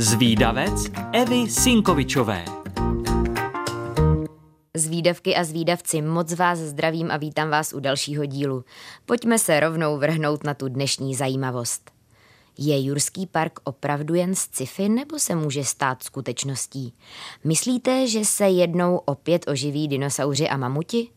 Zvídavec Evy Sinkovičové. Zvídavky a zvídavci, moc vás zdravím a vítám vás u dalšího dílu. Pojďme se rovnou vrhnout na tu dnešní zajímavost. Je Jurský park opravdu jen sci-fi nebo se může stát skutečností? Myslíte, že se jednou opět oživí dinosauři a mamuti?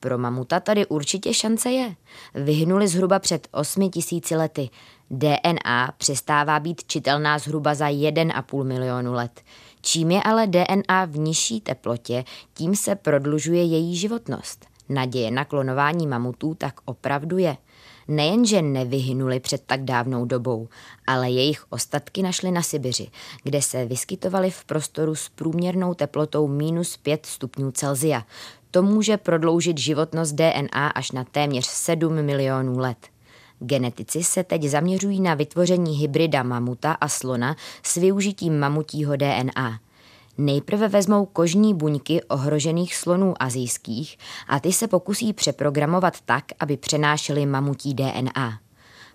Pro mamuta tady určitě šance je. Vyhnuli zhruba před 8 tisíci lety. DNA přestává být čitelná zhruba za 1,5 milionu let. Čím je ale DNA v nižší teplotě, tím se prodlužuje její životnost. Naděje na klonování mamutů tak opravdu je. Nejenže nevyhynuli před tak dávnou dobou, ale jejich ostatky našli na Sibiři, kde se vyskytovaly v prostoru s průměrnou teplotou minus 5 stupňů Celzia. To může prodloužit životnost DNA až na téměř 7 milionů let. Genetici se teď zaměřují na vytvoření hybrida mamuta a slona s využitím mamutího DNA. Nejprve vezmou kožní buňky ohrožených slonů azijských a ty se pokusí přeprogramovat tak, aby přenášely mamutí DNA.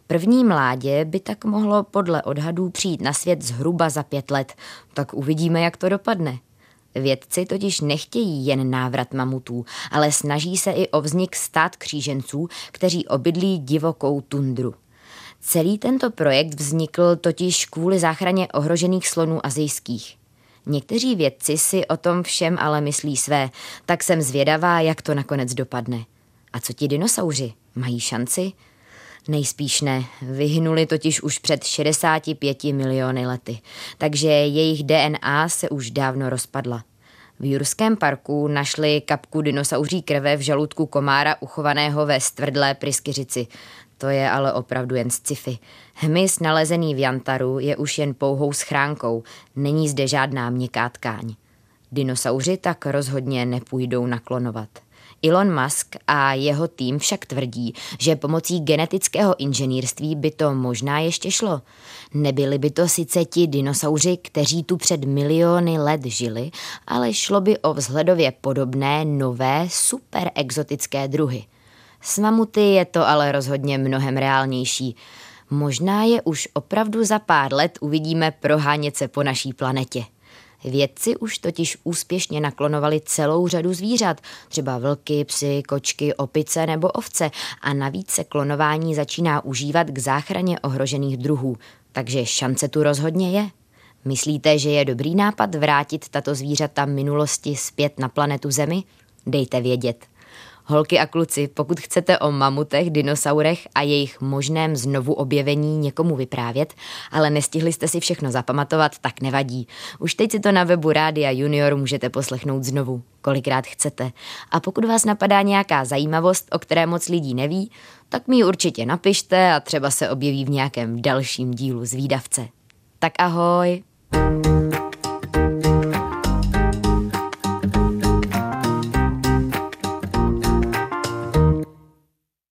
První mládě by tak mohlo podle odhadů přijít na svět zhruba za pět let, tak uvidíme, jak to dopadne. Vědci totiž nechtějí jen návrat mamutů, ale snaží se i o vznik stát kříženců, kteří obydlí divokou tundru. Celý tento projekt vznikl totiž kvůli záchraně ohrožených slonů azijských. Někteří vědci si o tom všem ale myslí své, tak jsem zvědavá, jak to nakonec dopadne. A co ti dinosauři? Mají šanci? Nejspíš ne, vyhnuli totiž už před 65 miliony lety, takže jejich DNA se už dávno rozpadla. V Jurském parku našli kapku dinosauří krve v žaludku komára uchovaného ve stvrdlé pryskyřici. To je ale opravdu jen sci-fi. Hmyz nalezený v Jantaru je už jen pouhou schránkou, není zde žádná měkká tkáň. Dinosauři tak rozhodně nepůjdou naklonovat. Elon Musk a jeho tým však tvrdí, že pomocí genetického inženýrství by to možná ještě šlo. Nebyli by to sice ti dinosauři, kteří tu před miliony let žili, ale šlo by o vzhledově podobné, nové, super exotické druhy. S mamuty je to ale rozhodně mnohem reálnější. Možná je už opravdu za pár let uvidíme prohánět se po naší planetě. Vědci už totiž úspěšně naklonovali celou řadu zvířat, třeba vlky, psy, kočky, opice nebo ovce a navíc se klonování začíná užívat k záchraně ohrožených druhů, takže šance tu rozhodně je. Myslíte, že je dobrý nápad vrátit tato zvířata minulosti zpět na planetu Zemi? Dejte vědět. Holky a kluci, pokud chcete o mamutech, dinosaurech a jejich možném znovu objevení někomu vyprávět, ale nestihli jste si všechno zapamatovat, tak nevadí. Už teď si to na webu Rádia Junior můžete poslechnout znovu, kolikrát chcete. A pokud vás napadá nějaká zajímavost, o které moc lidí neví, tak mi ji určitě napište a třeba se objeví v nějakém dalším dílu z výdavce. Tak ahoj! thank you